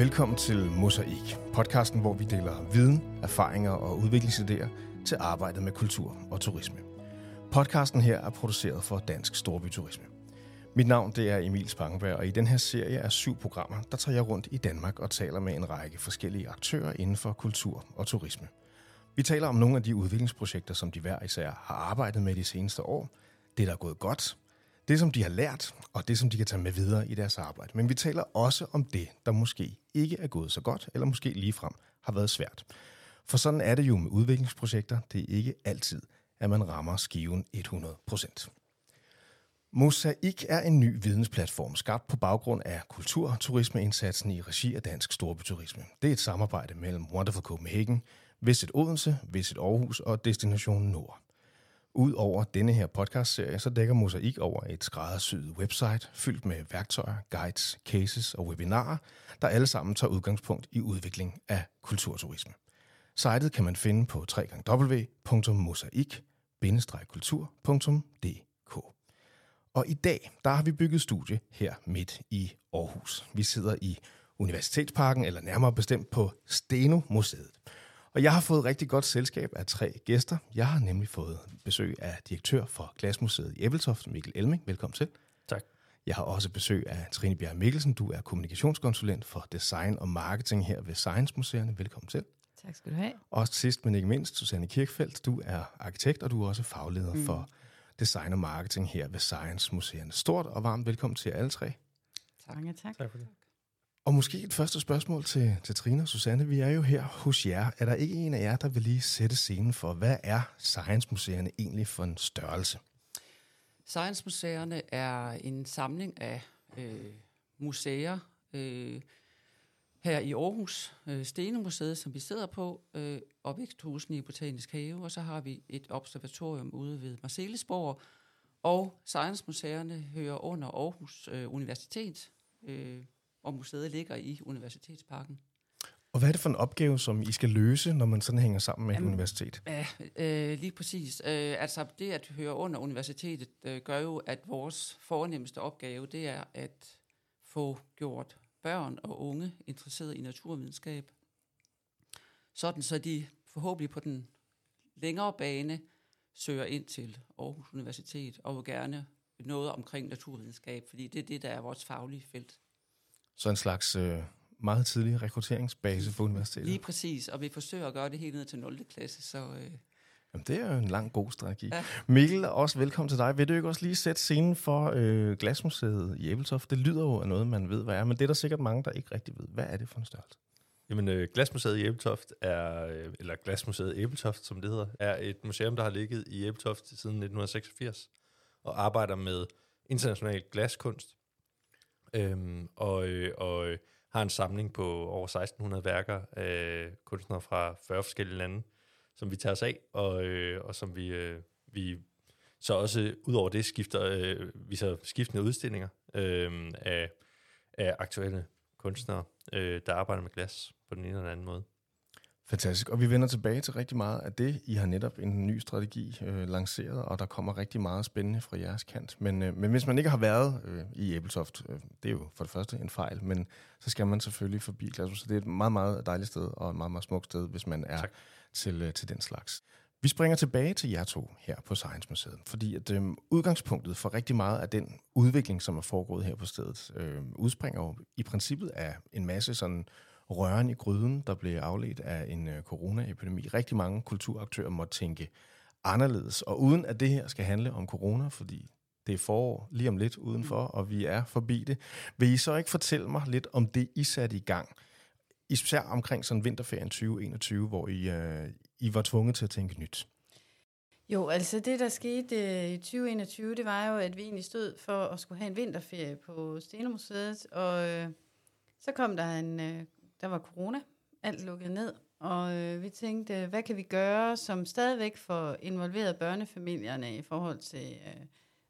Velkommen til Mosaik, podcasten, hvor vi deler viden, erfaringer og udviklingsidéer til arbejdet med kultur og turisme. Podcasten her er produceret for Dansk Storbyturisme. Mit navn det er Emil Spangberg, og i den her serie er syv programmer, der tager jeg rundt i Danmark og taler med en række forskellige aktører inden for kultur og turisme. Vi taler om nogle af de udviklingsprojekter, som de hver især har arbejdet med de seneste år, det der er gået godt, det som de har lært, og det som de kan tage med videre i deres arbejde. Men vi taler også om det, der måske ikke er gået så godt, eller måske ligefrem har været svært. For sådan er det jo med udviklingsprojekter. Det er ikke altid, at man rammer skiven 100%. Mosaik er en ny vidensplatform, skabt på baggrund af kultur- og turismeindsatsen i regi af Dansk Storbyturisme. Det er et samarbejde mellem Wonderful Copenhagen, Visit Odense, Visit Aarhus og Destination Nord. Udover denne her podcastserie, så dækker Mosaik over et skræddersyet website, fyldt med værktøjer, guides, cases og webinarer, der alle sammen tager udgangspunkt i udvikling af kulturturisme. Sitet kan man finde på www.mosaik-kultur.dk. Og i dag, der har vi bygget studie her midt i Aarhus. Vi sidder i Universitetsparken, eller nærmere bestemt på Steno Museet. Og jeg har fået rigtig godt selskab af tre gæster. Jeg har nemlig fået besøg af direktør for Glasmuseet i Æbeltoft, Mikkel Elming. Velkommen til. Tak. Jeg har også besøg af Trine Bjerg Mikkelsen. Du er kommunikationskonsulent for design og marketing her ved Science Museerne. Velkommen til. Tak skal du have. Og sidst, men ikke mindst, Susanne Kirkfeldt. Du er arkitekt, og du er også fagleder mm. for design og marketing her ved Science Museerne. Stort og varmt velkommen til alle tre. Tak. Mange tak. Tak for det. Og måske et første spørgsmål til, til Trine og Susanne. Vi er jo her hos jer. Er der ikke en af jer, der vil lige sætte scenen for, hvad er Science-museerne egentlig for en størrelse? Science-museerne er en samling af øh, museer øh, her i Aarhus. Øh, Stenemuseet, som vi sidder på, øh, og Væksthusen i Botanisk Have, og så har vi et observatorium ude ved Marcellesborg. Og Science-museerne hører under Aarhus øh, Universitet, øh, og museet ligger i Universitetsparken. Og hvad er det for en opgave, som I skal løse, når man sådan hænger sammen med Jamen, et universitet? Ja, øh, lige præcis. Øh, altså det at høre under universitetet øh, gør jo, at vores fornemmeste opgave, det er at få gjort børn og unge interesseret i naturvidenskab. Sådan så de forhåbentlig på den længere bane søger ind til Aarhus Universitet og vil gerne noget omkring naturvidenskab, fordi det er det, der er vores faglige felt. Så en slags øh, meget tidlig rekrutteringsbase for universitetet? Lige præcis, og vi forsøger at gøre det helt ned til 0. klasse, så... Øh, Jamen, det er jo en lang, god strategi. Ja. Mikkel, også velkommen til dig. Vil du ikke også lige sætte scenen for øh, Glasmuseet i Æbeltoft? Det lyder jo af noget, man ved, hvad er, men det er der sikkert mange, der ikke rigtig ved. Hvad er det for en størrelse? Jamen, øh, Glasmuseet i Æbeltoft er, øh, eller Glasmuseet Æbeltoft, som det hedder, er et museum, der har ligget i Æbeltoft siden 1986 og arbejder med international glaskunst. Øhm, og, øh, og øh, har en samling på over 1600 værker af kunstnere fra 40 forskellige lande, som vi tager os af, og, øh, og som vi, øh, vi så også ud over det skifter, øh, viser skiftende udstillinger øh, af, af aktuelle kunstnere, øh, der arbejder med glas på den ene eller anden måde. Fantastisk. Og vi vender tilbage til rigtig meget af det. I har netop en ny strategi øh, lanceret, og der kommer rigtig meget spændende fra jeres kant. Men, øh, men hvis man ikke har været øh, i Æbeltoft, øh, det er jo for det første en fejl, men så skal man selvfølgelig forbi Glasgow. Så det er et meget, meget dejligt sted, og et meget, meget smukt sted, hvis man er til, øh, til den slags. Vi springer tilbage til jer to her på Science Museet, fordi at øh, udgangspunktet for rigtig meget af den udvikling, som er foregået her på stedet, øh, udspringer jo i princippet af en masse sådan røren i gryden, der blev afledt af en øh, coronaepidemi. Rigtig mange kulturaktører måtte tænke anderledes, og uden at det her skal handle om corona, fordi det er forår lige om lidt udenfor, og vi er forbi det. Vil I så ikke fortælle mig lidt om det, I satte i gang? Især omkring sådan vinterferien 2021, hvor I, øh, I var tvunget til at tænke nyt. Jo, altså det, der skete øh, i 2021, det var jo, at vi egentlig stod for at skulle have en vinterferie på Stenemuseet, og øh, så kom der en øh, der var corona, alt lukket ned, og øh, vi tænkte, hvad kan vi gøre, som stadigvæk får involveret børnefamilierne i forhold til øh,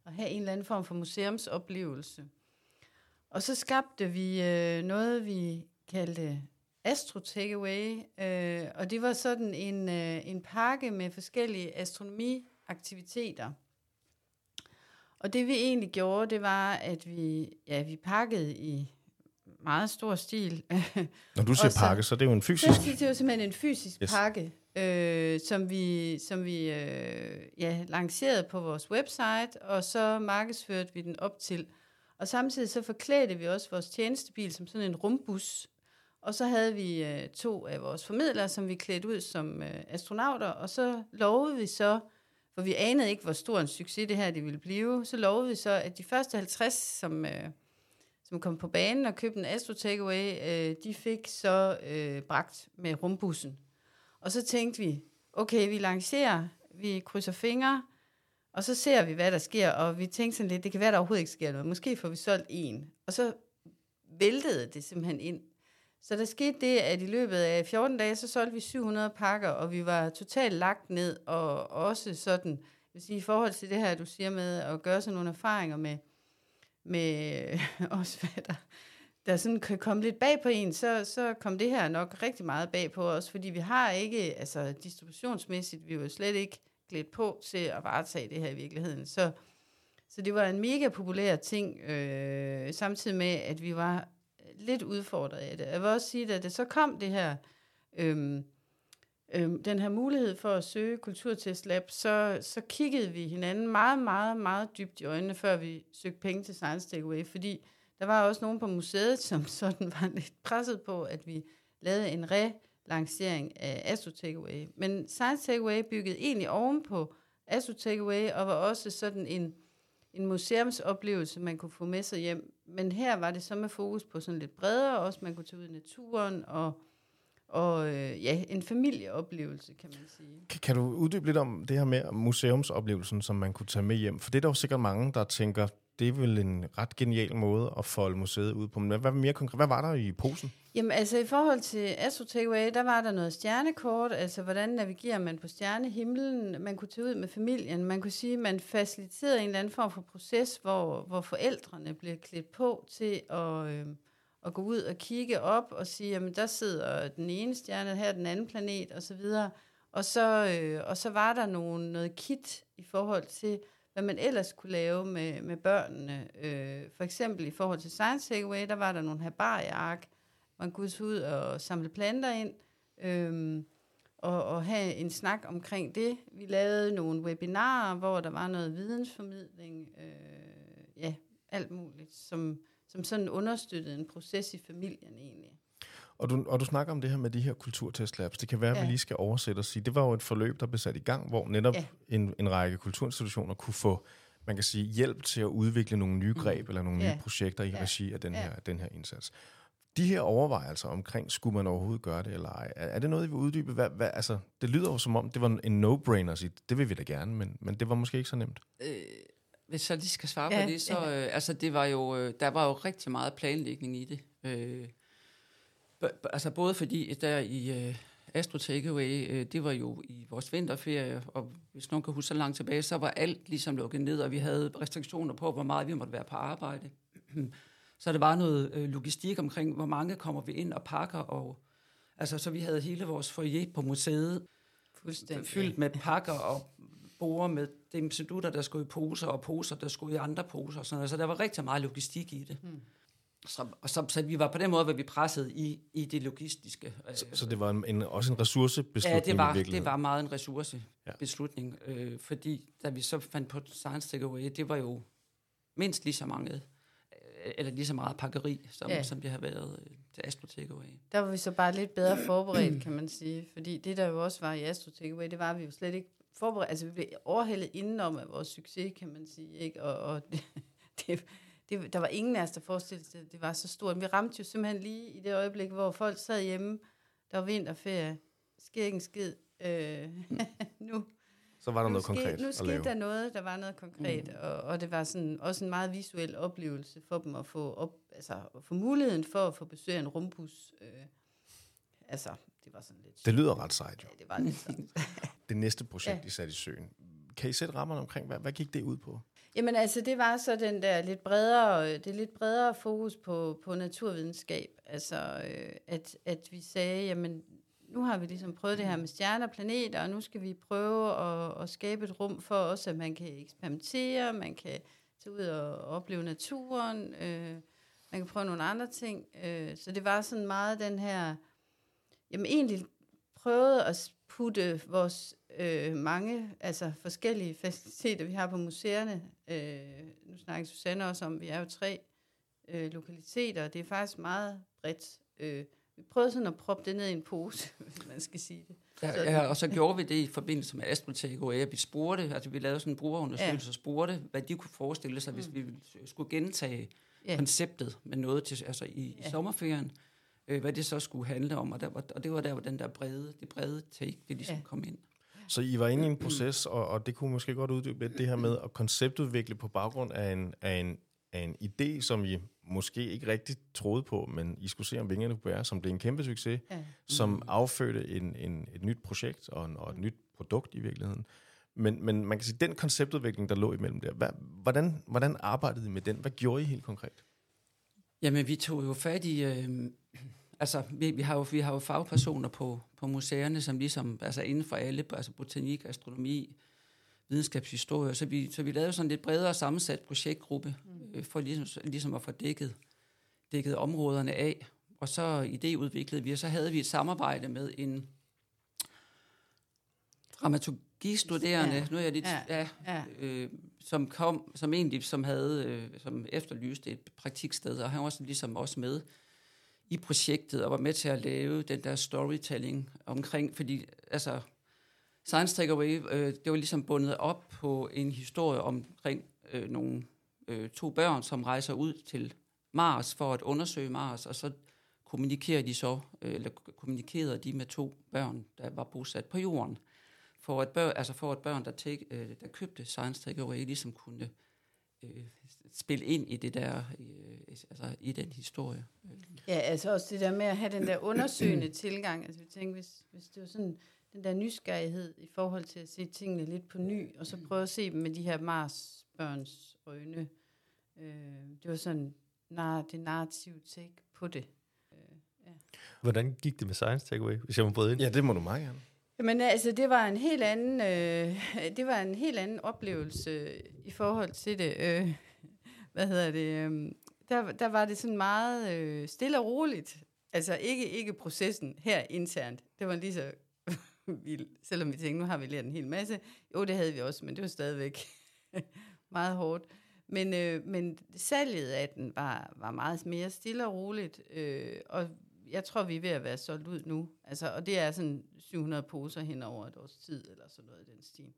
at have en eller anden form for museumsoplevelse. Og så skabte vi øh, noget, vi kaldte Astro Takeaway, øh, og det var sådan en, øh, en pakke med forskellige astronomiaktiviteter. Og det vi egentlig gjorde, det var, at vi, ja, vi pakkede i meget stor stil. Når du siger så- pakke, så er det jo en fysisk... Det er jo simpelthen en fysisk yes. pakke, øh, som vi, som vi øh, ja, lancerede på vores website, og så markedsførte vi den op til. Og samtidig så forklædte vi også vores tjenestebil som sådan en rumbus. Og så havde vi øh, to af vores formidlere, som vi klædte ud som øh, astronauter, og så lovede vi så, for vi anede ikke, hvor stor en succes det her det ville blive, så lovede vi så, at de første 50, som, øh, som kom på banen og købte en Astro Takeaway, øh, de fik så øh, bragt med rumbussen. Og så tænkte vi, okay, vi lancerer, vi krydser fingre, og så ser vi, hvad der sker, og vi tænkte sådan lidt, det kan være, der overhovedet ikke sker noget. Måske får vi solgt en. Og så væltede det simpelthen ind. Så der skete det, at i løbet af 14 dage, så solgte vi 700 pakker, og vi var totalt lagt ned, og også sådan, jeg vil sige, i forhold til det her, du siger med at gøre sig nogle erfaringer med, med også hvad der, der sådan kan komme lidt bag på en, så, så kom det her nok rigtig meget bag på os, fordi vi har ikke, altså distributionsmæssigt, vi var slet ikke klædt på til at varetage det her i virkeligheden. Så, så det var en mega populær ting, øh, samtidig med, at vi var lidt udfordret af det. Jeg vil også sige, at da det så kom det her, øh, øhm, den her mulighed for at søge Kulturtestlab, så, så kiggede vi hinanden meget, meget, meget dybt i øjnene, før vi søgte penge til Science Takeaway, fordi der var også nogen på museet, som sådan var lidt presset på, at vi lavede en relancering af Astro Takeaway. Men Science Takeaway byggede egentlig ovenpå Astro Takeaway, og var også sådan en, en museumsoplevelse, man kunne få med sig hjem. Men her var det så med fokus på sådan lidt bredere, også man kunne tage ud i naturen, og, og øh, ja, en familieoplevelse, kan man sige. Kan, kan du uddybe lidt om det her med museumsoplevelsen, som man kunne tage med hjem? For det er der jo sikkert mange, der tænker, det er vel en ret genial måde at folde museet ud på. Men hvad, mere konkret, hvad var der i posen? Jamen altså i forhold til Astro Takeaway, der var der noget stjernekort, altså hvordan navigerer man på stjernehimlen, man kunne tage ud med familien, man kunne sige, man faciliterede en eller anden form for proces, hvor, hvor forældrene blev klædt på til at, øh, at gå ud og kigge op og sige, jamen der sidder den ene stjerne, her den anden planet osv., og så, øh, og så var der nogle, noget kit i forhold til, hvad man ellers kunne lave med, med børnene. Øh, for eksempel i forhold til Science Takeaway, der var der nogle herbarieark, man kunne tage ud og samle planter ind, øh, og, og have en snak omkring det. Vi lavede nogle webinarer, hvor der var noget vidensformidling, øh, ja, alt muligt, som, som sådan understøttede en proces i familien egentlig. Og du, og du snakker om det her med de her kulturtestlabs. Det kan være, at ja. Vi lige skal oversætte og sige, det var jo et forløb, der blev sat i gang, hvor netop ja. Ja. en, en række kulturinstitutioner kunne få man kan sige, hjælp til at udvikle nogle nye greb mm. eller nogle Ja. nye projekter i Ja. regi af den, Ja. her, den her indsats. De her overvejelser omkring, skulle man overhovedet gøre det eller ej, er, er det noget, I vil uddybe? Hvad, hvad, altså, det lyder jo som om, det var en no-brainer at sige, det vil vi da gerne, men, men det var måske ikke så nemt. Øh, hvis jeg lige skal svare Ja, på det, så øh, altså det var jo, øh, der var jo rigtig meget planlægning i det. Øh, b- altså både fordi der i øh, Astro Takeaway, øh, det var jo i vores vinterferie, og hvis nogen kan huske så langt tilbage, så var alt ligesom lukket ned, og vi havde restriktioner på, hvor meget vi måtte være på arbejde. så det var noget øh, logistik omkring, hvor mange kommer vi ind og pakker, og altså så vi havde hele vores foyer på museet, Fuldstændig. fyldt med pakker og borer med dimsedutter, der skulle i poser, og poser, der skulle i andre poser. og Sådan noget. Så der var rigtig meget logistik i det. Hmm. Så, og så, så vi var på den måde, hvor vi pressede i, i det logistiske. Så, så det var en, en, også en ressourcebeslutning ja, det var, det var meget en ressourcebeslutning, ja. øh, fordi da vi så fandt på Science Takeaway, det var jo mindst lige så mange, øh, eller lige så meget pakkeri, som, ja. Ja. som det har været øh, til Astro Takeaway. Der var vi så bare lidt bedre forberedt, kan man sige. Fordi det, der jo også var i Astro Takeaway, det var, at vi jo slet ikke forberedt. Altså, vi blev overhældet indenom af vores succes, kan man sige. Ikke? Og, og det, det, det, der var ingen af os, der forestillede sig, at det var så stort. Vi ramte jo simpelthen lige i det øjeblik, hvor folk sad hjemme. Der var vinterferie. Sker ikke en skid. Øh, nu, Så var der nu noget konkret skete, nu at skete lave. der noget, der var noget konkret, mm. og, og det var sådan, også en meget visuel oplevelse for dem at få, op, altså, at få muligheden for at få besøg af en rumbus. Øh, altså, det var sådan lidt... Det lyder ret sejt jo. Ja, det var lidt sådan. Det næste projekt, ja. I satte i søen. Kan I sætte rammerne omkring, hvad, hvad gik det ud på? Jamen altså, det var så den der lidt bredere, det lidt bredere fokus på, på naturvidenskab. Altså, øh, at, at vi sagde, jamen, nu har vi ligesom prøvet det her med stjerner og planeter, og nu skal vi prøve at, at skabe et rum for os, at man kan eksperimentere, man kan tage ud og opleve naturen, øh, man kan prøve nogle andre ting. Øh, så det var sådan meget den her, jamen egentlig prøvede at putte vores øh, mange, altså forskellige faciliteter, vi har på museerne. Øh, nu snakker Susanne også om, vi er jo tre øh, lokaliteter, og det er faktisk meget bredt. Øh, vi prøvede sådan at proppe det ned i en pose, hvis man skal sige det. Ja, ja, og så gjorde vi det i forbindelse med Astrotek at vi spurgte, altså vi lavede sådan en brugerundersøgelse ja. og spurgte, hvad de kunne forestille sig, mm. hvis vi skulle gentage ja. konceptet med noget til, altså i, ja. i sommerferien, øh, hvad det så skulle handle om, og, der, og det var der, hvor den der brede, det brede take, det ligesom ja. kom ind. Så I var inde i en proces, og, og det kunne måske godt uddybe det her med at konceptudvikle på baggrund af en, af en, af en idé, som I måske ikke rigtig troede på, men I skulle se, om vingerne kunne bære, som blev en kæmpe succes, ja. som affødte en, en, et nyt projekt og, en, og et nyt produkt i virkeligheden. Men, men man kan sige, den konceptudvikling, der lå imellem der, hvad, hvordan, hvordan arbejdede I med den? Hvad gjorde I helt konkret? Jamen, vi tog jo fat i... Øh, altså, vi, vi, har jo, vi har jo fagpersoner på, på museerne, som ligesom, altså inden for alle, altså botanik, astronomi, videnskabshistorie, så vi, så vi lavede sådan lidt bredere sammensat projektgruppe, mm. øh, for ligesom, ligesom at få dækket, dækket områderne af. Og så idéudviklede vi, og så havde vi et samarbejde med en dramaturgistuderende, ja. nu er jeg lidt, ja. Ja, ja. Øh, som kom, som egentlig som havde, øh, som efterlyste et praktiksted, og han var ligesom også med i projektet og var med til at lave den der storytelling omkring, fordi altså Science Takeaway, øh, det var ligesom bundet op på en historie omkring øh, nogle øh, to børn, som rejser ud til Mars for at undersøge Mars, og så kommunikerer de så, øh, eller kommunikerede de med to børn, der var bosat på jorden, for at børn, altså for at børn, der, tæk, øh, der købte Science Takeaway, ligesom kunne øh, spille ind i det der, øh, altså i den historie. Ja, altså også det der med at have den der undersøgende tilgang. Altså vi tænker, hvis, hvis det var sådan den der nysgerrighed i forhold til at se tingene lidt på ny, og så prøve at se dem med de her Mars-børns øjne. Øh, det var sådan nar- det narrative take på det. Øh, ja. Hvordan gik det med Science Takeaway, hvis jeg må bryde ind? Ja, det må du meget gerne. Men altså, det var en helt anden, øh, det var en helt anden oplevelse i forhold til det. Øh, hvad hedder det? Øh, der, der var det sådan meget øh, stille og roligt. Altså ikke, ikke processen her internt. Det var lige så vildt. selvom vi tænkte, nu har vi lært en hel masse. Jo, det havde vi også, men det var stadigvæk meget hårdt. Men, øh, men salget af den var, var meget mere stille og roligt, øh, og jeg tror, vi er ved at være solgt ud nu. Altså, og det er sådan 700 poser hen over et års tid, eller sådan noget i den stil.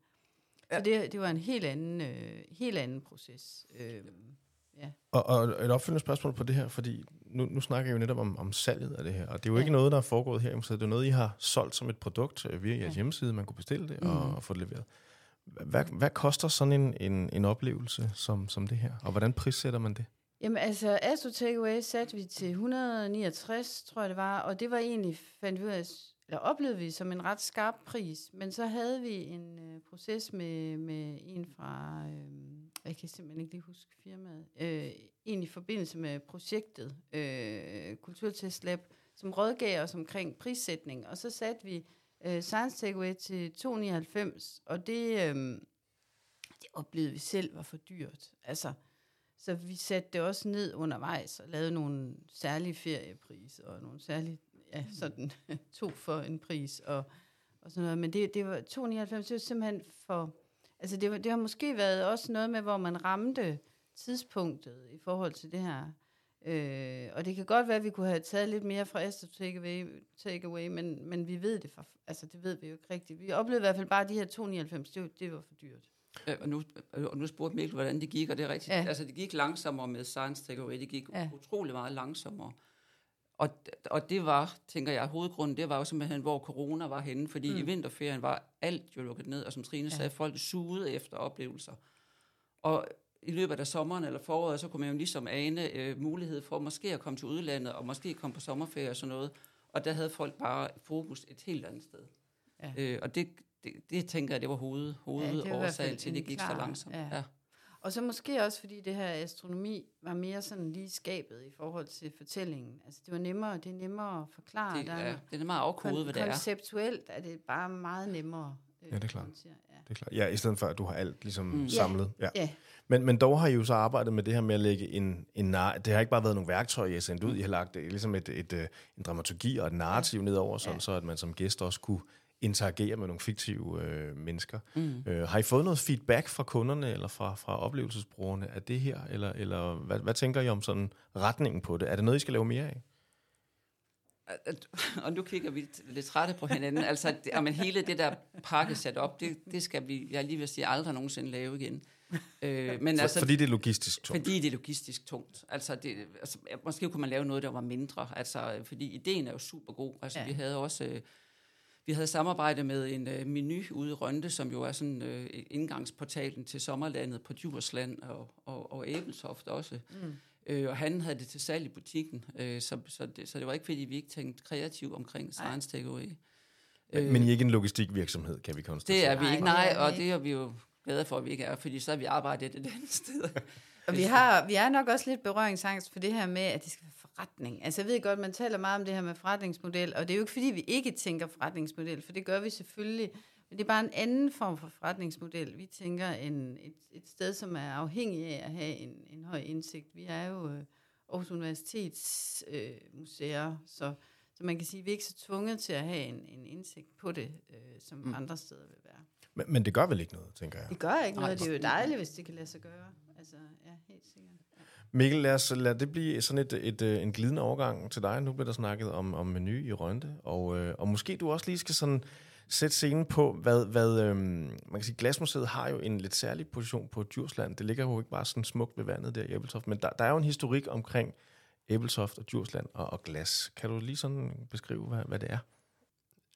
Ja. Så det, det var en helt anden, øh, helt anden proces. Øh, ja. Og, og et opfølgende spørgsmål på det her, fordi nu, nu snakker jeg jo netop om, om salget af det her, og det er jo ja. ikke noget, der er foregået her, så det er noget, I har solgt som et produkt øh, via jeres ja. hjemmeside, man kunne bestille det og, mm. og få det leveret. Hvad, hvad koster sådan en, en, en oplevelse som, som det her, og hvordan prissætter man det? Jamen altså, Astro Takeaway satte vi til 169, tror jeg det var, og det var egentlig, fandt vi ud af, eller oplevede vi som en ret skarp pris, men så havde vi en øh, proces med, med en fra, øh, jeg kan simpelthen ikke lige huske firmaet, øh, en i forbindelse med projektet øh, Kulturtest Lab, som rådgav os omkring prissætning, og så satte vi øh, Science Takeaway til 299, og det, øh, det oplevede vi selv var for dyrt. Altså, så vi satte det også ned undervejs og lavede nogle særlige feriepriser og nogle særlige, ja, sådan to for en pris og, og sådan noget. Men det, det var 299, det var simpelthen for, altså det, var, det har måske været også noget med, hvor man ramte tidspunktet i forhold til det her. Øh, og det kan godt være, at vi kunne have taget lidt mere fra Astor Takeaway, takeaway men, men vi ved det, for, altså det ved vi jo ikke rigtigt. Vi oplevede i hvert fald bare de her 299, det, det var for dyrt. Ja, og, nu, og nu spurgte Mikkel, hvordan det gik, og det er rigtigt. Ja. Altså, det gik langsommere med Science Takeaway. Det gik ja. utrolig meget langsommere. Og, og det var, tænker jeg, hovedgrunden, det var jo simpelthen, hvor corona var henne, fordi mm. i vinterferien var alt jo lukket ned, og som Trine ja. sagde, folk sugede efter oplevelser. Og i løbet af sommeren eller foråret, så kunne man jo ligesom ane øh, mulighed for måske at komme til udlandet, og måske komme på sommerferie og sådan noget. Og der havde folk bare fokus et helt andet sted. Ja. Øh, og det, det, det tænker jeg, det var hoved, hovedårsagen ja, til, at det gik klar, så langsomt. Ja. Ja. Og så måske også, fordi det her astronomi var mere sådan lige skabet i forhold til fortællingen. Altså det var nemmere, det er nemmere at forklare. Det, ja, det er meget afkodet, hvad det er. Konceptuelt er det bare meget nemmere. øh, Ja, det er klart. Ja. Det er klart. Ja, i stedet for, at du har alt ligesom mm. Samlet. Ja. ja. Men, men dog har I jo så arbejdet med det her med at lægge en, en nar- Det har ikke bare været nogle værktøjer, I har sendt ud. I har lagt det, ligesom et, et, et, en dramaturgi og et narrativ ja. nedover, sådan, ja. så at man som gæst også kunne interagere med nogle fiktive øh, mennesker. Mm. Øh, har I fået noget feedback fra kunderne eller fra, fra oplevelsesbrugerne af det her? Eller, eller hvad, hvad tænker I om sådan retningen på det? Er det noget, I skal lave mere af? Og nu kigger vi lidt trætte på hinanden. Altså, at- jamen, hele det der pakke sat op, det, det skal vi, jeg lige vil sige, aldrig nogensinde lave igen. Øh, men For, altså, fordi det er logistisk tungt. Fordi det er logistisk tungt. Altså, det, altså, måske kunne man lave noget, der var mindre. Altså, fordi ideen er jo super god. Altså, ja. vi havde også... Øh, vi havde samarbejde med en øh, menu ude i Rønte, som jo er sådan øh, indgangsportalen til sommerlandet på Djursland og, og, og Æbeltoft også. Mm. Øh, og han havde det til salg i butikken, øh, så, så, det, så det var ikke, fordi vi ikke tænkte kreativt omkring science takeaway. Men, men I er ikke en logistikvirksomhed, kan vi konstatere. Det er vi ikke, nej, og det er vi jo glade for, at vi ikke er, fordi så har vi arbejdet et andet sted. Og vi, har, vi er nok også lidt berøringsangst for det her med, at det skal være forretning. Altså jeg ved godt, man taler meget om det her med forretningsmodel, og det er jo ikke fordi, vi ikke tænker forretningsmodel, for det gør vi selvfølgelig. Men det er bare en anden form for forretningsmodel. Vi tænker en, et, et sted, som er afhængig af at have en, en høj indsigt. Vi er jo øh, Aarhus Universitets øh, museer, så, så man kan sige, at vi er ikke så tvunget til at have en, en indsigt på det, øh, som mm. andre steder vil være. Men, men det gør vel ikke noget, tænker jeg. Det gør ikke Nej, noget. Det er jo dejligt, hvis det kan lade sig gøre. Altså, ja, helt sikkert. Mikkel, lad, os, lad det blive sådan et, et, et, en glidende overgang til dig. Nu bliver der snakket om, om menu i Rønte, og, øh, og måske du også lige skal sådan sætte scenen på, hvad, hvad øh, man kan sige, Glasmuseet har jo en lidt særlig position på Djursland. Det ligger jo ikke bare sådan smukt ved vandet der i Æbeltoft, men der, der er jo en historik omkring Æbeltoft og Djursland og, og glas. Kan du lige sådan beskrive, hvad, hvad det er?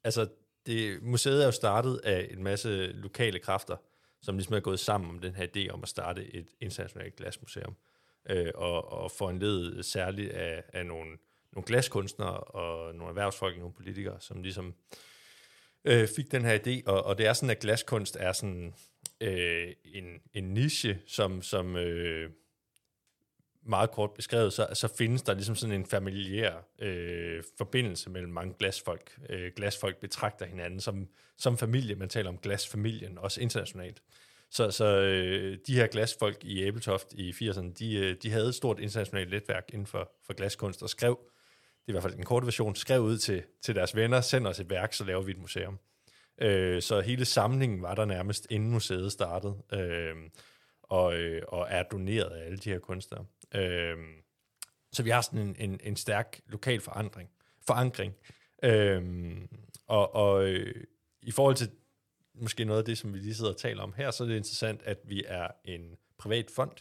Altså, det, museet er jo startet af en masse lokale kræfter, som ligesom er gået sammen om den her idé om at starte et internationalt glasmuseum. Øh, og, og foranledet særligt af, af nogle, nogle glaskunstnere og nogle erhvervsfolk, og nogle politikere, som ligesom øh, fik den her idé. Og, og det er sådan, at glaskunst er sådan øh, en, en niche, som, som øh, meget kort beskrevet, så, så findes der ligesom sådan en familiær øh, forbindelse mellem mange glasfolk. Øh, glasfolk betragter hinanden som, som familie. Man taler om glasfamilien, også internationalt. Så, så øh, de her glasfolk i Æbeltoft i 80'erne, de, øh, de havde et stort internationalt netværk inden for, for glaskunst, og skrev, det er i hvert fald en kort version, skrev ud til, til deres venner, send os et værk, så laver vi et museum. Øh, så hele samlingen var der nærmest, inden museet startede, øh, og, øh, og er doneret af alle de her kunstnere. Øh, så vi har sådan en, en, en stærk lokal forandring, forankring. Øh, og og øh, i forhold til måske noget af det, som vi lige sidder og taler om her, så er det interessant, at vi er en privat fond.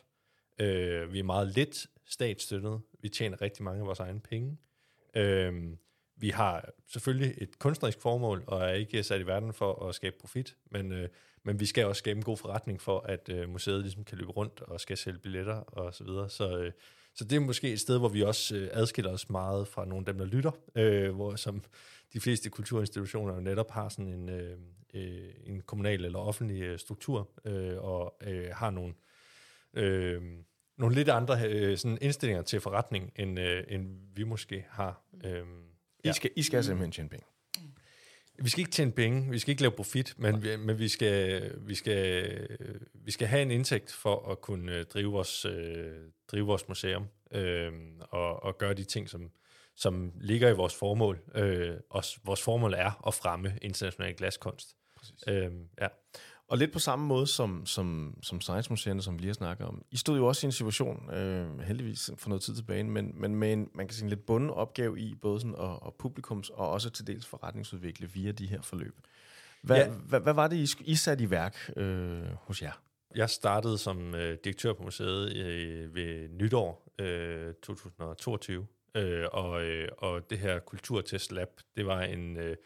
Øh, vi er meget lidt statsstøttet. Vi tjener rigtig mange af vores egne penge. Øh, vi har selvfølgelig et kunstnerisk formål, og er ikke sat i verden for at skabe profit, men, øh, men vi skal også skabe en god forretning for, at øh, museet ligesom kan løbe rundt og skal sælge billetter og så videre. Så, øh, så det er måske et sted, hvor vi også øh, adskiller os meget fra nogle af dem, der lytter, øh, hvor som de fleste kulturinstitutioner jo netop har sådan en, øh, øh, en kommunal eller offentlig øh, struktur, øh, og øh, har nogle, øh, nogle lidt andre øh, sådan indstillinger til forretning, end, øh, end vi måske har. Øh, i skal, I skal simpelthen tjene penge. vi skal ikke tjene penge, vi skal ikke lave profit, men, vi, men vi, skal, vi, skal, vi skal have en indtægt for at kunne øh, drive vores, øh, drive vores museum øh, og, og gøre de ting, som, som ligger i vores formål. Øh, og vores formål er at fremme international glaskunst. Øh, ja. Og lidt på samme måde som, som, som Science Museerne, som vi lige har snakket om. I stod jo også i en situation, øh, heldigvis for noget tid tilbage, men, men med en, man kan sige, en lidt bunden opgave i både sådan at, at publikums og også til dels forretningsudvikle via de her forløb. Hvad, Ja. hvad, hvad var det, I, I satte i værk øh, hos jer? Jeg startede som øh, direktør på museet øh, ved nytår øh, 2022, øh, og, øh, og det her Kulturtest Lab, det var en, øh,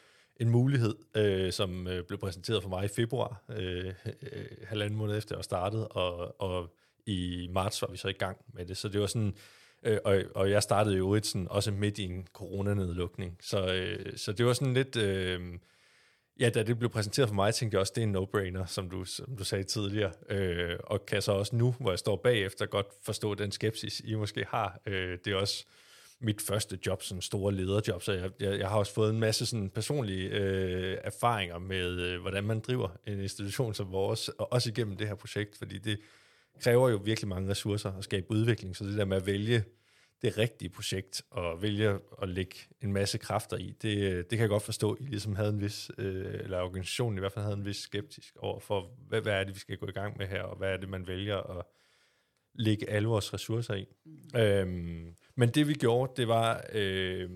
en mulighed, øh, som øh, blev præsenteret for mig i februar, øh, øh, halvanden måned efter jeg startede, og, og i marts var vi så i gang med det, så det var sådan, øh, og, og jeg startede jo øvrigt sådan, også midt i en coronanedlukning, så, øh, så det var sådan lidt... Øh, Ja, da det blev præsenteret for mig, tænkte jeg også, det er en no-brainer, som du, som du sagde tidligere. Øh, og kan så også nu, hvor jeg står bagefter, godt forstå den skepsis, I måske har. Øh, det er også mit første job, sådan store lederjob, så jeg, jeg, jeg har også fået en masse sådan personlige øh, erfaringer med, øh, hvordan man driver en institution som vores, og også igennem det her projekt, fordi det kræver jo virkelig mange ressourcer at skabe udvikling, så det der med at vælge det rigtige projekt og vælge at lægge en masse kræfter i, det, det kan jeg godt forstå, I ligesom havde en vis, øh, eller organisationen i hvert fald havde en vis skeptisk over for, hvad, hvad er det, vi skal gå i gang med her, og hvad er det, man vælger at lægge alle vores ressourcer i. Mm. Øhm, men det vi gjorde, det var, øh,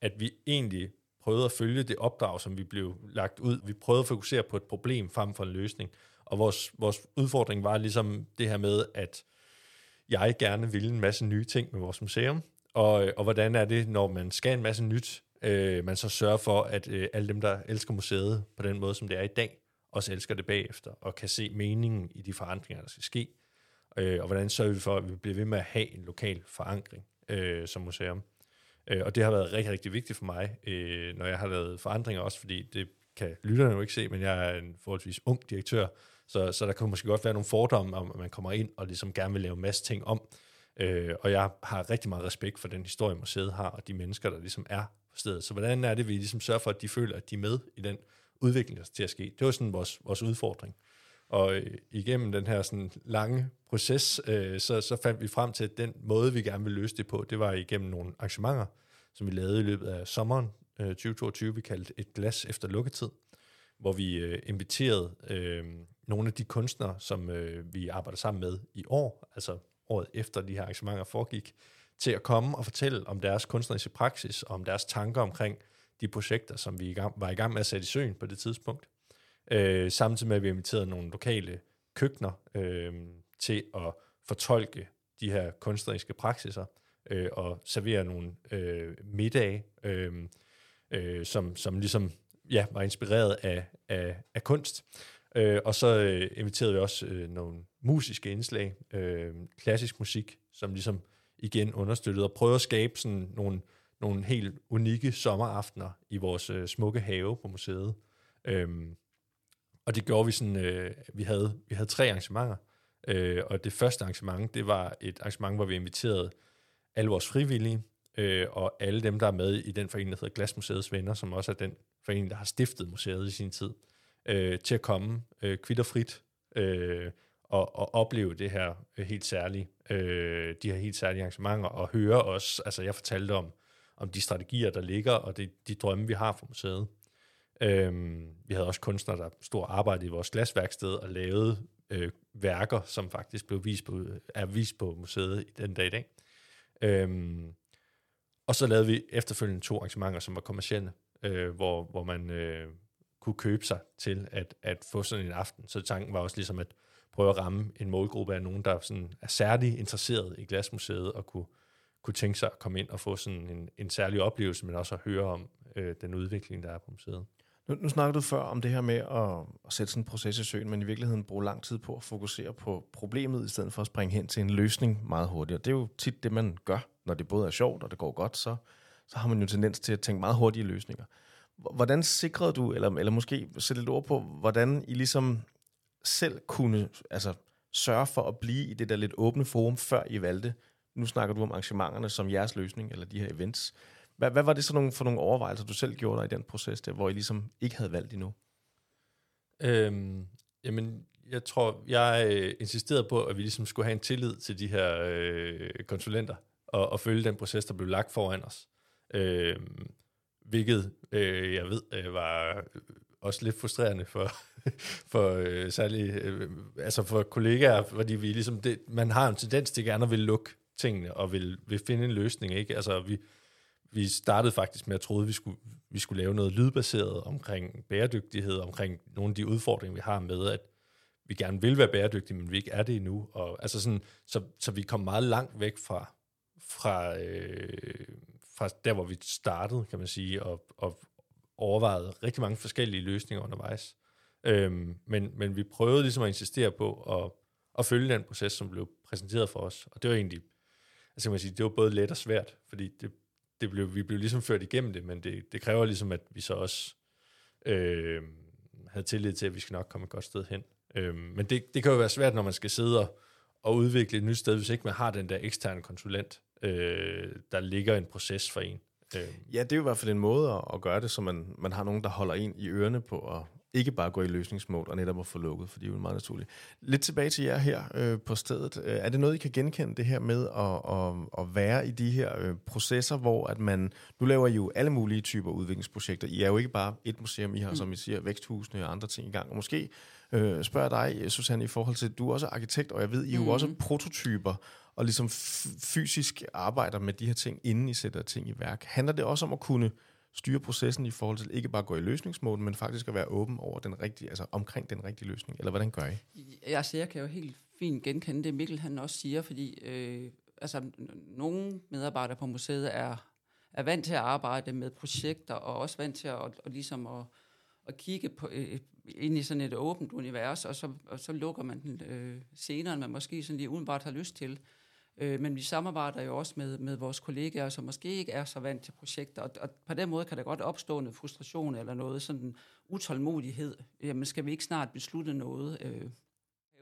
at vi egentlig prøvede at følge det opdrag, som vi blev lagt ud. Vi prøvede at fokusere på et problem frem for en løsning. Og vores, vores udfordring var ligesom det her med, at jeg gerne ville en masse nye ting med vores museum, og, og hvordan er det, når man skal en masse nyt, øh, man så sørger for, at øh, alle dem, der elsker museet på den måde, som det er i dag, også elsker det bagefter, og kan se meningen i de forandringer, der skal ske. Øh, og hvordan sørger vi for, at vi bliver ved med at have en lokal forankring øh, som museum. Øh, og det har været rigtig, rigtig vigtigt for mig, øh, når jeg har lavet forandringer også, fordi det kan lytterne jo ikke se, men jeg er en forholdsvis ung direktør, så, så der kan måske godt være nogle fordomme om, at man kommer ind og ligesom gerne vil lave en masse ting om. Øh, og jeg har rigtig meget respekt for den historie, museet har, og de mennesker, der ligesom er på stedet. Så hvordan er det, vi ligesom sørger for, at de føler, at de er med i den udvikling, der skal til at ske? Det var sådan vores, vores udfordring. Og øh, igennem den her sådan lange proces, øh, så, så fandt vi frem til, at den måde, vi gerne ville løse det på, det var igennem nogle arrangementer, som vi lavede i løbet af sommeren øh, 2022, vi kaldte et glas efter lukketid, hvor vi øh, inviterede øh, nogle af de kunstnere, som øh, vi arbejder sammen med i år, altså året efter de her arrangementer foregik, til at komme og fortælle om deres kunstneriske praksis, og om deres tanker omkring de projekter, som vi i gang, var i gang med at sætte i søen på det tidspunkt. Øh, samtidig med, at vi inviterede nogle lokale køkkener øh, til at fortolke de her kunstneriske praksiser øh, og servere nogle øh, middage, øh, øh, som, som ligesom ja, var inspireret af, af, af kunst. Øh, og så øh, inviterede vi også øh, nogle musiske indslag, øh, klassisk musik, som ligesom igen understøttede og prøvede at skabe sådan nogle, nogle helt unikke sommeraftener i vores øh, smukke have på museet. Øh, og det gjorde vi sådan, øh, vi, havde, vi havde tre arrangementer, øh, og det første arrangement, det var et arrangement, hvor vi inviterede alle vores frivillige, øh, og alle dem, der er med i den forening, der hedder Glasmuseets Venner, som også er den forening, der har stiftet museet i sin tid, øh, til at komme øh, kvitterfrit øh, og, og opleve det her øh, helt særlige, øh, de her helt særlige arrangementer, og høre os, altså jeg fortalte om, om de strategier, der ligger, og det, de drømme, vi har for museet. Øhm, vi havde også kunstnere, der stod og arbejdede i vores glasværksted og lavede øh, værker, som faktisk blev vist på, er vist på museet i den dag i dag. Øhm, og så lavede vi efterfølgende to arrangementer, som var kommercielle, øh, hvor, hvor man øh, kunne købe sig til at, at få sådan en aften. Så tanken var også ligesom at prøve at ramme en målgruppe af nogen, der sådan er særlig interesseret i Glasmuseet og kunne, kunne tænke sig at komme ind og få sådan en, en særlig oplevelse, men også at høre om øh, den udvikling, der er på museet. Nu, nu snakkede du før om det her med at, at sætte sådan en proces i søen, men i virkeligheden bruge lang tid på at fokusere på problemet, i stedet for at springe hen til en løsning meget hurtigt. Og det er jo tit det, man gør, når det både er sjovt og det går godt, så, så har man jo tendens til at tænke meget hurtige løsninger. Hvordan sikrede du, eller, eller måske sætte lidt ord på, hvordan I ligesom selv kunne altså, sørge for at blive i det der lidt åbne forum, før I valgte, nu snakker du om arrangementerne som jeres løsning, eller de her events, hvad, hvad var det så nogle, for nogle overvejelser, du selv gjorde dig i den proces der, hvor I ligesom ikke havde valgt endnu? Øhm, jamen, jeg tror, jeg øh, insisterede på, at vi ligesom skulle have en tillid til de her øh, konsulenter, og, og følge den proces, der blev lagt foran os. Øh, hvilket øh, jeg ved øh, var også lidt frustrerende for, for øh, særligt, øh, altså for kollegaer, fordi vi ligesom, det, man har en tendens til gerne at vil lukke tingene, og vil, vil finde en løsning, ikke? Altså, vi, vi startede faktisk med at tro, at vi skulle, vi skulle lave noget lydbaseret omkring bæredygtighed, omkring nogle af de udfordringer, vi har med, at vi gerne vil være bæredygtige, men vi ikke er det endnu. Og, altså sådan, så, så vi kom meget langt væk fra, fra, øh, fra der, hvor vi startede, kan man sige, og, og overvejede rigtig mange forskellige løsninger undervejs. Øhm, men, men vi prøvede ligesom at insistere på at, at følge den proces, som blev præsenteret for os. Og det var egentlig, altså kan man sige, det var både let og svært, fordi det, det blev, vi blev ligesom ført igennem det, men det, det kræver ligesom, at vi så også øh, havde tillid til, at vi skal nok komme et godt sted hen. Øh, men det, det kan jo være svært, når man skal sidde og, og udvikle et nyt sted, hvis ikke man har den der eksterne konsulent, øh, der ligger en proces for en. Øh, Ja, det er jo i hvert fald en måde at, at gøre det, så man, man har nogen, der holder en i ørerne på at ikke bare gå i løsningsmål og netop at få lukket, for det er jo meget naturligt. Lidt tilbage til jer her øh, på stedet. Øh, er det noget, I kan genkende det her med at, at, at være i de her øh, processer, hvor at man, nu laver I jo alle mulige typer udviklingsprojekter. I er jo ikke bare et museum, I har, mm. som I siger, væksthusene og andre ting i gang. Og måske øh, spørger dig, Susanne, i forhold til, at du er også arkitekt, og jeg ved, I er jo Mhm. også prototyper, og ligesom f- fysisk arbejder med de her ting, inden I sætter ting i værk. Handler det også om at kunne styre processen i forhold til ikke bare at gå i løsningsmål, men faktisk at være åben over den rigtige, altså omkring den rigtige løsning? Eller hvordan gør I? Altså, jeg kan jo helt fint genkende det, Mikkel han også siger, fordi øh, altså, nogle medarbejdere på museet er, er vant til at arbejde med projekter, og også vant til at, og ligesom at, at kigge på, øh, ind i sådan et åbent univers, og så, og så lukker man den øh, senere, end man måske sådan lige udenbart har lyst til. Øh, men vi samarbejder jo også med, med vores kollegaer, som måske ikke er så vant til projekter, og, og på den måde kan der godt opstå noget frustration eller noget sådan utålmodighed. Jamen, skal vi ikke snart beslutte noget? Øh,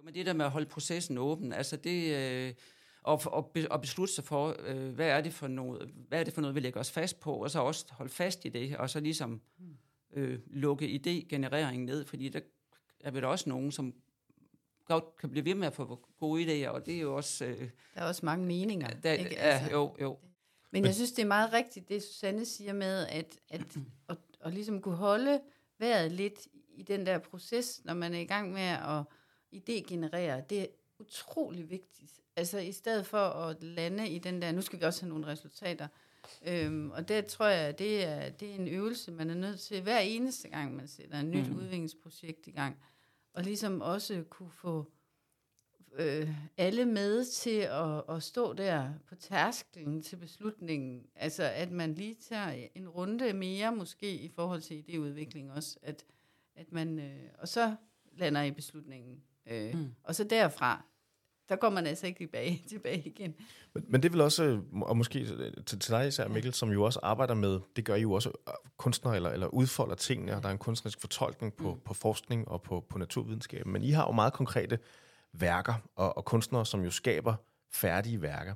men det der med at holde processen åben, altså det... Øh, og, og, be- og beslutte sig for, øh, hvad, er det for noget, hvad er det for noget, vi lægger os fast på, og så også holde fast i det, og så ligesom øh, lukke idégenereringen ned, fordi der er vel også nogen, som godt kan blive ved med at få gode idéer, og det er jo også... Øh, Der er også mange meninger. der, ikke? ja, jo, jo. Men jeg synes, det er meget rigtigt, det Susanne siger med, at, at, at, at ligesom kunne holde vejret lidt i den der proces, når man er i gang med at idégenerere. Det er utrolig vigtigt. Altså i stedet for at lande i den der, nu skal vi også have nogle resultater. Øhm, og det tror jeg, det er, det er en øvelse, man er nødt til hver eneste gang, man sætter et nyt mm. udviklingsprojekt i gang. Og ligesom også kunne få øh, alle med til at, at stå der på tærsklen til beslutningen. Altså, at man lige tager en runde mere måske i forhold til idéudvikling også. At, at man, øh, og så lander i beslutningen. Øh, Mm. mm. Og så derfra, der går man altså ikke tilbage, tilbage igen. Men, men det vil også, og måske til, til dig især, Mikkel, som jo også arbejder med, det gør I jo også øh, kunstnere, eller, eller udfolder tingene, og der er en kunstnerisk fortolkning på, mm. på forskning og på, på naturvidenskab. Men I har jo meget konkrete værker, og, og kunstnere, som jo skaber færdige værker.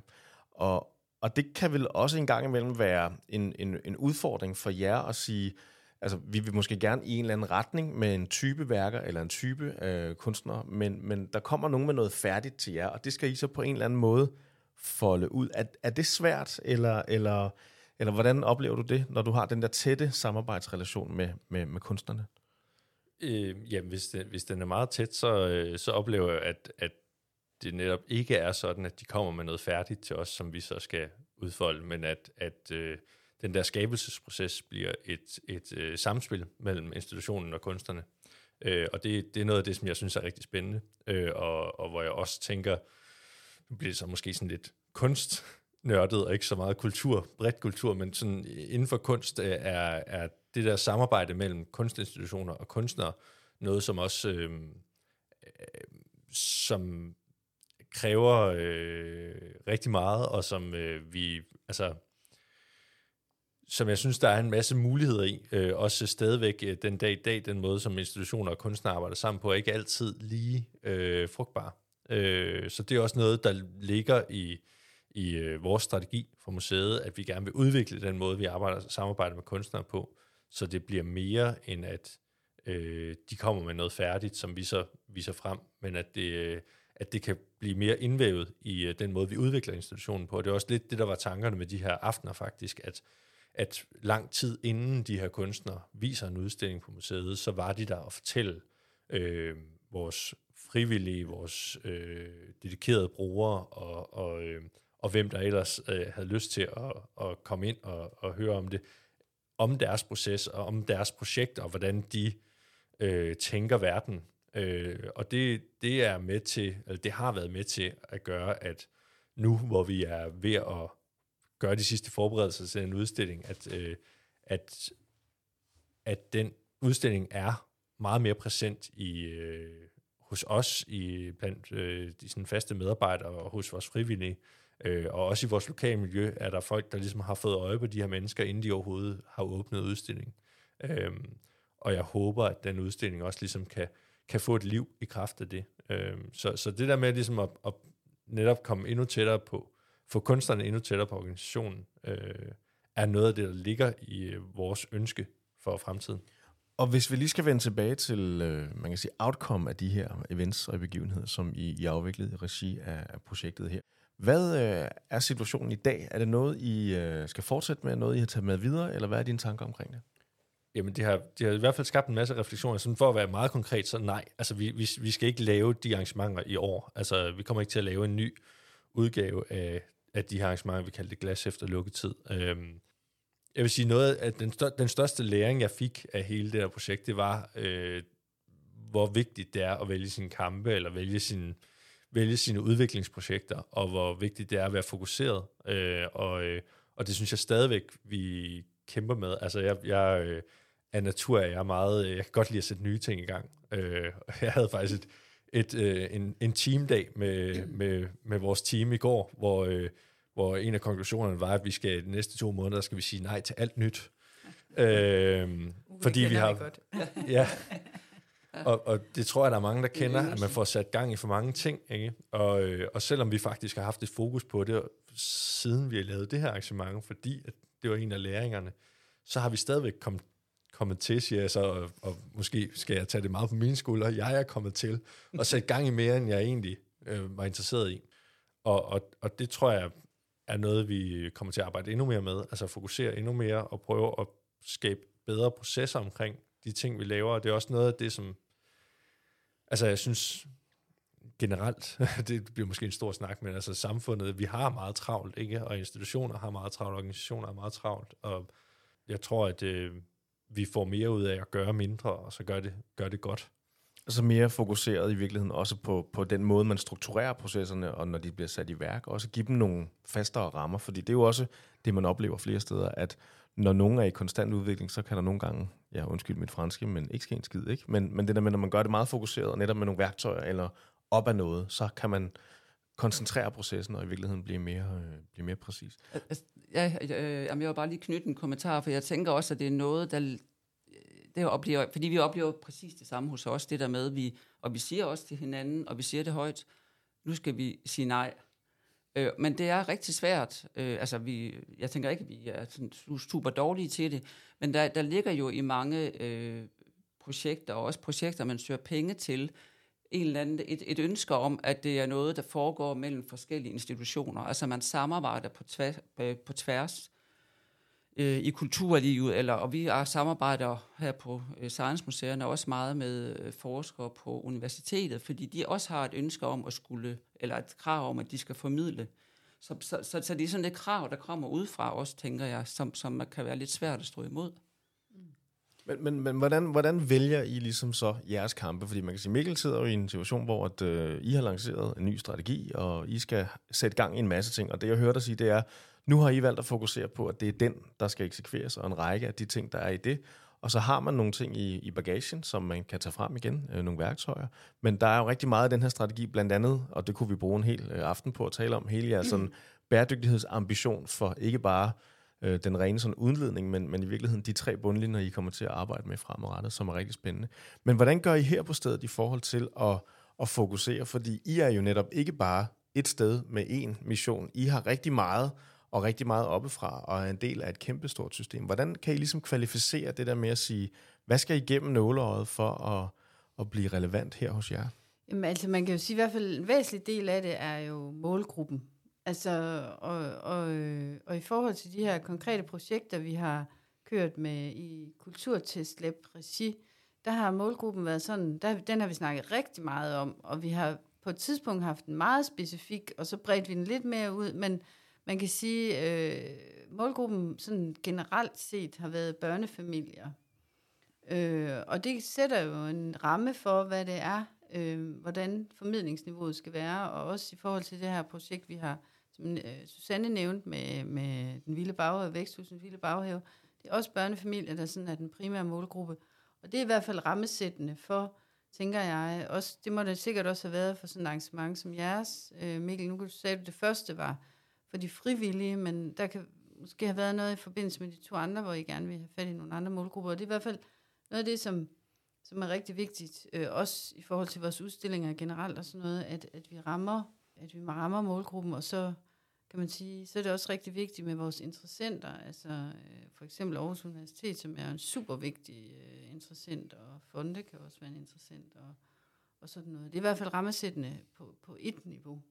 Og, og det kan vel også en gang imellem være en, en, en udfordring for jer at sige, altså vi vil måske gerne i en eller anden retning med en type værker eller en type øh, kunstner, men, men der kommer nogen med noget færdigt til jer, og det skal I så på en eller anden måde folde ud. Er, er det svært, eller, eller, eller hvordan oplever du det, når du har den der tætte samarbejdsrelation med, med, med kunstnerne? Øh, jamen, hvis, det, hvis den er meget tæt, så, øh, så oplever jeg, at, at det netop ikke er sådan, at de kommer med noget færdigt til os, som vi så skal udfolde, men at, at øh, den der skabelsesproces bliver et, et øh, samspil mellem institutionen og kunstnerne. Øh, og det, det er noget af det, som jeg synes er rigtig spændende, øh, og, og hvor jeg også tænker, nu bliver det så måske sådan lidt kunstnørdet, og ikke så meget kultur, bredt kultur, men sådan inden for kunst øh, er, er det der samarbejde mellem kunstinstitutioner og kunstnere noget, som også øh, øh, som kræver øh, rigtig meget, og som øh, vi, altså, som jeg synes, der er en masse muligheder i, øh, også stadigvæk øh, den dag i dag, den måde, som institutioner og kunstnere arbejder sammen på, er ikke altid lige øh, frugtbar. Øh, så det er også noget, der ligger i, i øh, vores strategi for museet, at vi gerne vil udvikle den måde, vi arbejder samarbejder med kunstnere på, så det bliver mere end at øh, de kommer med noget færdigt, som vi så viser frem, men at det, øh, at det kan blive mere indvævet i øh, den måde, vi udvikler institutionen på. Det er også lidt det, der var tankerne med de her aftener faktisk, at, at lang tid inden de her kunstnere viser en udstilling på museet, så var de der og fortælle øh, vores frivillige, vores øh, dedikerede brugere og, og, øh, og hvem der ellers øh, havde lyst til at, at komme ind og, og høre om det, om deres proces og om deres projekt og hvordan de øh, tænker verden. Øh, og det, det er med til, eller det har været med til at gøre, at nu, hvor vi er ved at gøre de sidste forberedelser til en udstilling, at, øh, at, at den udstilling er meget mere præsent i, øh, hos os, i, blandt øh, de sådan faste medarbejdere og hos vores frivillige. Øh, og også i vores lokale miljø er der folk, der ligesom har fået øje på de her mennesker, inden de overhovedet har åbnet udstillingen. Øh, og jeg håber, at den udstilling også ligesom kan, kan få et liv i kraft af det. Øh, så, så det der med ligesom at, at netop komme endnu tættere på få kunstnerne endnu tættere på organisationen, øh, er noget af det, der ligger i øh, vores ønske for fremtiden. Og hvis vi lige skal vende tilbage til, øh, man kan sige, outcome af de her events og begivenheder, som I, I afviklet i regi af, af projektet her. Hvad øh, er situationen i dag? Er det noget, I øh, skal fortsætte med? Noget, I har taget med videre? Eller hvad er dine tanker omkring det? Jamen, det har, det har i hvert fald skabt en masse refleksioner. Sådan for at være meget konkret, så nej. Altså, vi, vi, vi skal ikke lave de arrangementer i år. Altså, vi kommer ikke til at lave en ny udgave af, af de her arrangementer, vi kalder det glas efter lukketid. Øhm, jeg vil sige noget af den, stør, den største læring, jeg fik af hele det her projekt, det var, øh, hvor vigtigt det er at vælge sine kampe, eller vælge sine, vælge sine udviklingsprojekter, og hvor vigtigt det er at være fokuseret. Øh, og, øh, og det synes jeg stadigvæk, vi kæmper med. Altså, jeg, jeg øh, af natur er jeg meget, øh, jeg kan godt lide at sætte nye ting i gang. Øh, jeg havde faktisk et, et, øh, en, en teamdag med, med, med vores team i går, hvor, øh, hvor en af konklusionerne var, at vi skal de næste to måneder skal vi sige nej til alt nyt. øh, fordi vi har... Godt. ja, og, og det tror jeg, der er mange, der kender, at man får sat gang i for mange ting. Ikke? Og, øh, og selvom vi faktisk har haft et fokus på det, siden vi har lavet det her arrangement, fordi at det var en af læringerne, så har vi stadigvæk kommet kommet til, siger jeg så, og, og måske skal jeg tage det meget på mine skuldre, jeg er kommet til at sætte gang i mere, end jeg egentlig øh, var interesseret i. Og, og, og det tror jeg er noget, vi kommer til at arbejde endnu mere med, altså fokusere endnu mere og prøve at skabe bedre processer omkring de ting, vi laver. Og det er også noget af det, som, altså jeg synes generelt, det bliver måske en stor snak, men altså samfundet, vi har meget travlt, ikke? Og institutioner har meget travlt, organisationer har meget travlt, og jeg tror, at øh, vi får mere ud af at gøre mindre, og så gør det, gør det godt. Altså mere fokuseret i virkeligheden også på, på den måde, man strukturerer processerne, og når de bliver sat i værk, også give dem nogle fastere rammer, fordi det er jo også det, man oplever flere steder, at når nogen er i konstant udvikling, så kan der nogle gange, ja undskyld mit franske, men ikke ske en skid, ikke? Men, men det der med, når man gør det meget fokuseret, og netop med nogle værktøjer, eller op af noget, så kan man koncentrere processen og i virkeligheden blive mere, øh, blive mere præcis. Altså, ja, øh, jeg vil bare lige knytte en kommentar, for jeg tænker også, at det er noget, der øh, det oplever, fordi vi oplever præcis det samme hos os, det der med, vi, og vi siger også til hinanden, og vi siger det højt, nu skal vi sige nej. Øh, men det er rigtig svært. Øh, altså, vi, jeg tænker ikke, at vi er sådan super dårlige til det, men der, der ligger jo i mange øh, projekter, og også projekter, man søger penge til, en eller anden, et, et ønske om, at det er noget, der foregår mellem forskellige institutioner. Altså man samarbejder på, tværs, øh, på tværs øh, i kulturlivet, eller, og vi er samarbejder her på øh, Science Museerne også meget med øh, forskere på universitetet, fordi de også har et ønske om at skulle, eller et krav om, at de skal formidle. Så, så, så, så det er sådan et krav, der kommer udefra også, tænker jeg, som, som kan være lidt svært at stå imod. Men, men, men hvordan, hvordan vælger I ligesom så jeres kampe? Fordi man kan sige, Mikkel sidder jo i en situation, hvor at, øh, I har lanceret en ny strategi, og I skal sætte gang i en masse ting. Og det jeg hørte dig sige, det er, nu har I valgt at fokusere på, at det er den, der skal eksekveres, og en række af de ting, der er i det. Og så har man nogle ting i, i bagagen, som man kan tage frem igen, øh, nogle værktøjer. Men der er jo rigtig meget af den her strategi, blandt andet, og det kunne vi bruge en hel øh, aften på at tale om, hele jeres sådan, bæredygtighedsambition for ikke bare øh, den rene sådan udledning, men, men i virkeligheden de tre bundlinjer, I kommer til at arbejde med fremadrettet, som er rigtig spændende. Men hvordan gør I her på stedet i forhold til at, at fokusere? Fordi I er jo netop ikke bare et sted med én mission. I har rigtig meget og rigtig meget oppefra, og er en del af et kæmpestort system. Hvordan kan I ligesom kvalificere det der med at sige, hvad skal I igennem nåleåret for at, at blive relevant her hos jer? Jamen, altså man kan jo sige, i hvert fald en væsentlig del af det er jo målgruppen. Altså, og, og, og i forhold til de her konkrete projekter, vi har kørt med i Kulturtest Lab regi, der har målgruppen været sådan, der, den har vi snakket rigtig meget om, og vi har på et tidspunkt haft den meget specifik, og så bredte vi den lidt mere ud, men man kan sige, øh, målgruppen sådan generelt set har været børnefamilier. Øh, og det sætter jo en ramme for, hvad det er, øh, hvordan formidlingsniveauet skal være, og også i forhold til det her projekt, vi har, som øh, Susanne nævnte med, med den vilde baghave, væksthusen vilde baghave, det er også børnefamilier, der sådan er den primære målgruppe. Og det er i hvert fald rammesættende for, tænker jeg, også, det må det sikkert også have været for sådan et arrangement som jeres. Øh, Mikkel, nu sagde du, det første var for de frivillige, men der kan måske have været noget i forbindelse med de to andre, hvor I gerne vil have fat i nogle andre målgrupper. Og det er i hvert fald noget af det, som, som er rigtig vigtigt, øh, også i forhold til vores udstillinger generelt og sådan noget, at, at vi rammer at vi rammer målgruppen, og så kan man sige, så er det også rigtig vigtigt med vores interessenter, altså øh, for eksempel Aarhus Universitet, som er en super vigtig øh, interessent, og Fonde kan også være en interessent, og, og sådan noget. Det er i hvert fald rammesættende på, på et niveau.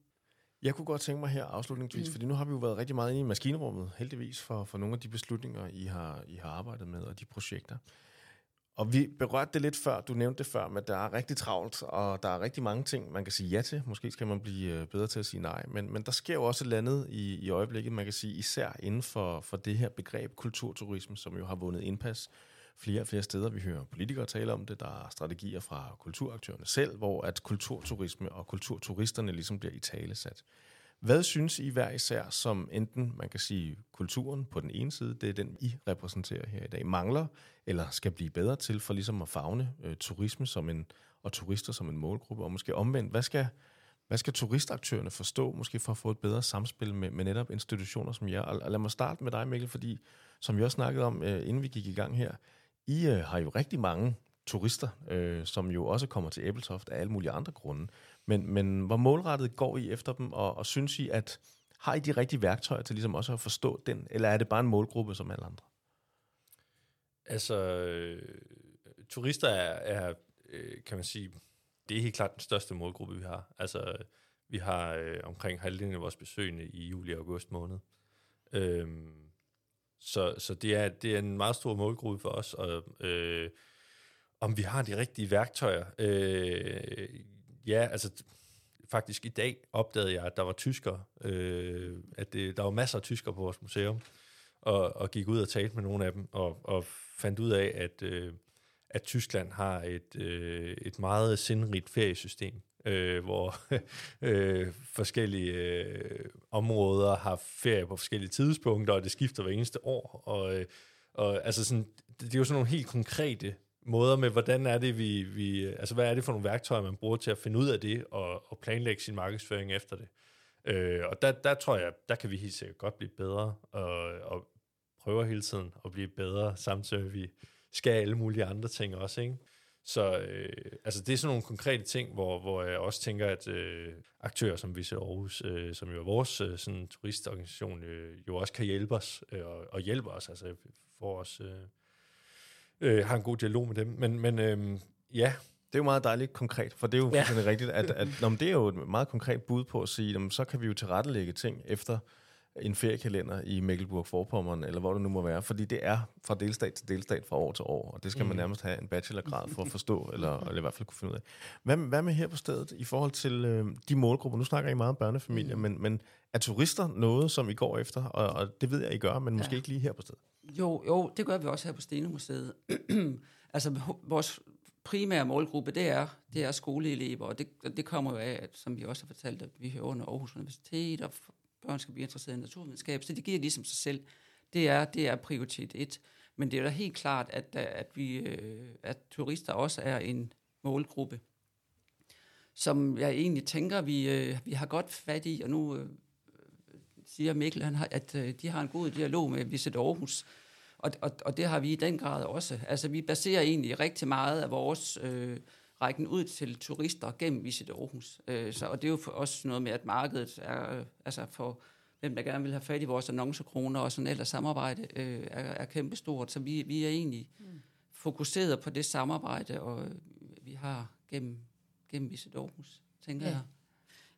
Jeg kunne godt tænke mig her afslutningsvis, mm. fordi nu har vi jo været rigtig meget inde i maskinrummet, heldigvis for, for nogle af de beslutninger, I har, I har arbejdet med, og de projekter. Og vi berørte det lidt før, du nævnte det før, men der er rigtig travlt, og der er rigtig mange ting, man kan sige ja til. Måske skal man blive øh, bedre til at sige nej. Men, men der sker jo også et eller andet i, i øjeblikket, man kan sige, især inden for, for det her begreb kulturturisme, som jo har vundet indpas flere og flere steder. Vi hører politikere tale om det. Der er strategier fra kulturaktørerne selv, hvor at kulturturisme og kulturturisterne ligesom bliver i tale sat. Hvad synes I hver især, som enten, man kan sige, kulturen på den ene side, det er den, I repræsenterer her i dag, mangler, eller skal blive bedre til for ligesom at fagne øh, turisme som en, og turister som en målgruppe, og måske omvendt, hvad skal, hvad skal turistaktørerne forstå, måske for at få et bedre samspil med, med netop institutioner som jer? Og, og lad mig starte med dig, Mikkel, fordi som vi også snakkede om, øh, inden vi gik i gang her, I øh, har jo rigtig mange turister, øh, som jo også kommer til Æbeltoft af alle mulige andre grunde. Men, men hvor målrettet går I efter dem, og, og synes I, at har I de rigtige værktøjer til ligesom også at forstå den, eller er det bare en målgruppe som alle andre? Altså, øh, turister er, er øh, kan man sige, det er helt klart den største målgruppe, vi har. Altså, vi har øh, omkring halvdelen af vores besøgende i juli og august måned. Øhm, så så det, er, det er en meget stor målgruppe for os, og øh, om vi har de rigtige værktøjer. Øh, ja, altså faktisk i dag opdagede jeg, at der var tyskere, øh, at det, der var masser af tyskere på vores museum, og, og gik ud og talte med nogle af dem, og, og fandt ud af, at, øh, at Tyskland har et, øh, et meget sindrigt feriesystem, øh, hvor øh, forskellige øh, områder har ferie på forskellige tidspunkter, og det skifter hver eneste år, og, øh, og altså sådan, det, det er jo sådan nogle helt konkrete måder med, hvordan er det, vi, vi, altså hvad er det for nogle værktøjer, man bruger til at finde ud af det, og, og planlægge sin markedsføring efter det. Øh, og der, der tror jeg, der kan vi helt sikkert godt blive bedre, og, og prøver hele tiden at blive bedre, samtidig med, at vi skal alle mulige andre ting også, ikke? Så øh, altså det er sådan nogle konkrete ting, hvor, hvor jeg også tænker, at øh, aktører som Visit Aarhus, øh, som jo er vores øh, sådan, turistorganisation, øh, jo også kan hjælpe os, øh, og, og hjælpe os, altså for os... Øh, øh, har en god dialog med dem. Men, men øh, ja, det er jo meget dejligt konkret, for det er jo ja. rigtigt, at, at når det er jo et meget konkret bud på at sige, jamen, så kan vi jo tilrettelægge ting efter en feriekalender i Mecklenburg-Vorpommern, eller hvor det nu må være, fordi det er fra delstat til delstat, fra år til år, og det skal mm. man nærmest have en bachelorgrad for at forstå, eller, eller i hvert fald kunne finde ud af. Hvad, hvad med her på stedet i forhold til øh, de målgrupper? Nu snakker I meget om børnefamilier, mm. men, men er turister noget, som I går efter? Og, og det ved jeg, I gør, men måske ja. ikke lige her på stedet. Jo, jo, det gør vi også her på Stenemuseet. altså, vores primære målgruppe, det er, det er skoleelever, og det, det kommer jo af, at, som vi også har fortalt, at vi hører under Aarhus Universitet, og børn skal blive interesseret i naturvidenskab, så det giver ligesom sig selv. Det er, det er prioritet et. Men det er da helt klart, at, at, vi, øh, at turister også er en målgruppe, som jeg egentlig tænker, vi, øh, vi har godt fat i, og nu øh, siger Mikkel, han har, at de har en god dialog med Visit Aarhus, og, og, og det har vi i den grad også. Altså vi baserer egentlig rigtig meget af vores øh, rækken ud til turister gennem Visit Aarhus. Øh, så, og det er jo for også noget med, at markedet er, øh, altså for hvem der gerne vil have fat i vores annoncekroner og sådan ellers samarbejde, øh, er, er kæmpestort. Så vi, vi er egentlig mm. fokuseret på det samarbejde, og vi har gennem, gennem Visit Aarhus, tænker ja. jeg.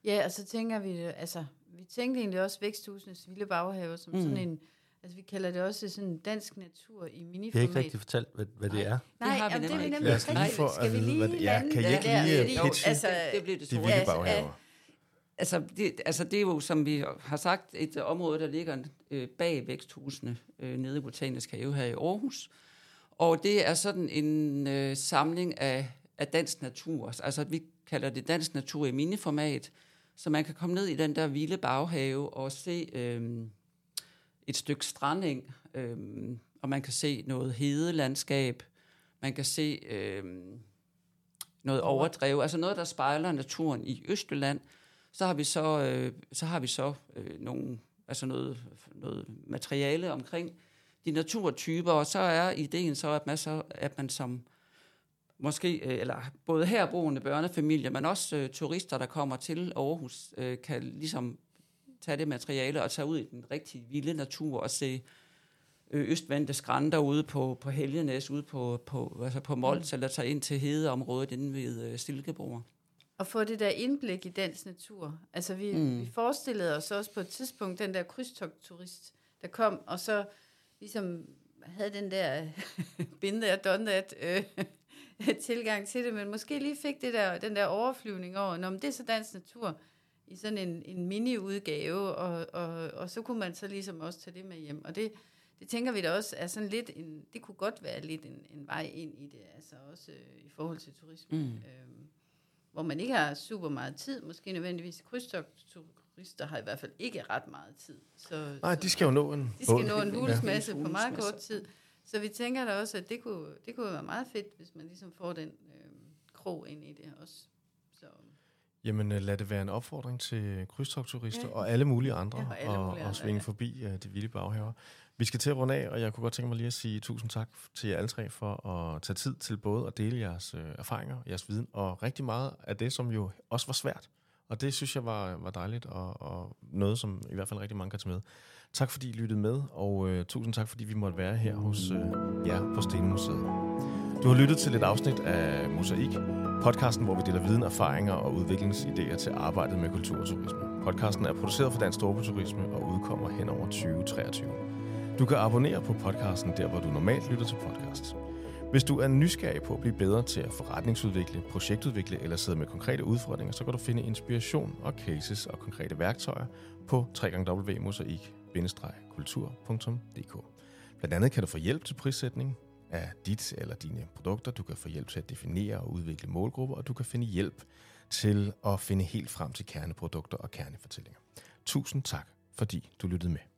Ja, og så tænker vi, altså, vi tænkte egentlig også Væksthusenes Vilde Baghave som mm. sådan en, Altså, vi kalder det også sådan dansk natur i miniformat. Jeg har ikke rigtig fortalt, hvad, hvad det er. Nej, det har vi det er nemlig nemlig ikke. Skal, ikke. Skal vi lige hvad det, ja, kan I ikke ja, lige jo, pitche altså, det bliver det de store. vilde altså, baghaver? Altså det, altså, det er jo, som vi har sagt, et område, der ligger øh, bag væksthusene øh, nede i Botanisk Have her i Aarhus. Og det er sådan en øh, samling af, af dansk natur. Altså vi kalder det dansk natur i miniformat, så man kan komme ned i den der vilde baghave og se øh, et stykke stranding, øh, og man kan se noget hedelandskab, man kan se øh, noget overdrev, altså noget, der spejler naturen i Østjylland. Så har vi så, øh, så, har vi så øh, nogle, altså noget, noget materiale omkring de naturtyper, og så er ideen så, at man, så, at man som måske, øh, eller både herboende børnefamilier, men også øh, turister, der kommer til Aarhus, øh, kan ligesom tage det materiale og tage ud i den rigtig vilde natur og se øh, østvendte skrænter ude på, på Helgenæs, ude på, på, altså på Mols, mm. eller tage ind til hedeområdet inde ved øh, Silkeborg. Og få det der indblik i dansk natur. Altså vi, mm. vi forestillede os også på et tidspunkt den der krydstogtturist, der kom, og så ligesom havde den der binde done that, øh, tilgang til det, men måske lige fik det der, den der overflyvning over, når det er så dansk natur, i sådan en, en mini-udgave, og, og, og så kunne man så ligesom også tage det med hjem. Og det, det tænker vi da også er sådan lidt, en, det kunne godt være lidt en, en vej ind i det, altså også øh, i forhold til turisme. Mm. Øhm, hvor man ikke har super meget tid, måske nødvendigvis krydstogturister har i hvert fald ikke ret meget tid. Så, Nej, de skal jo nå en De skal nå en hulsmasse ja. på meget kort tid. Så vi tænker da også, at det kunne, det kunne være meget fedt, hvis man ligesom får den øh, krog ind i det også. Så. Jamen øh, lad det være en opfordring til krydstogturister ja. og alle mulige andre, ja, og, alle mulige og, andre, og svinge ja. forbi uh, de vilde baghaver. Vi skal til at runde af, og jeg kunne godt tænke mig lige at sige tusind tak til jer alle tre for at tage tid til både at dele jeres uh, erfaringer, jeres viden, og rigtig meget af det, som jo også var svært. Og det synes jeg var, var dejligt, og, og noget, som i hvert fald rigtig mange kan tage med. Tak fordi I lyttede med, og uh, tusind tak fordi vi måtte være her hos uh, jer på Stenmuseet. Du har lyttet til et afsnit af Mosaik, podcasten, hvor vi deler viden, erfaringer og udviklingsidéer til arbejdet med kultur og turisme. Podcasten er produceret for Dansk Storbyturisme og udkommer hen over 2023. Du kan abonnere på podcasten der, hvor du normalt lytter til podcasts. Hvis du er nysgerrig på at blive bedre til at forretningsudvikle, projektudvikle eller sidde med konkrete udfordringer, så kan du finde inspiration og cases og konkrete værktøjer på www.mosaik-kultur.dk. Blandt andet kan du få hjælp til prissætning, af dit eller dine produkter. Du kan få hjælp til at definere og udvikle målgrupper, og du kan finde hjælp til at finde helt frem til kerneprodukter og kernefortællinger. Tusind tak, fordi du lyttede med.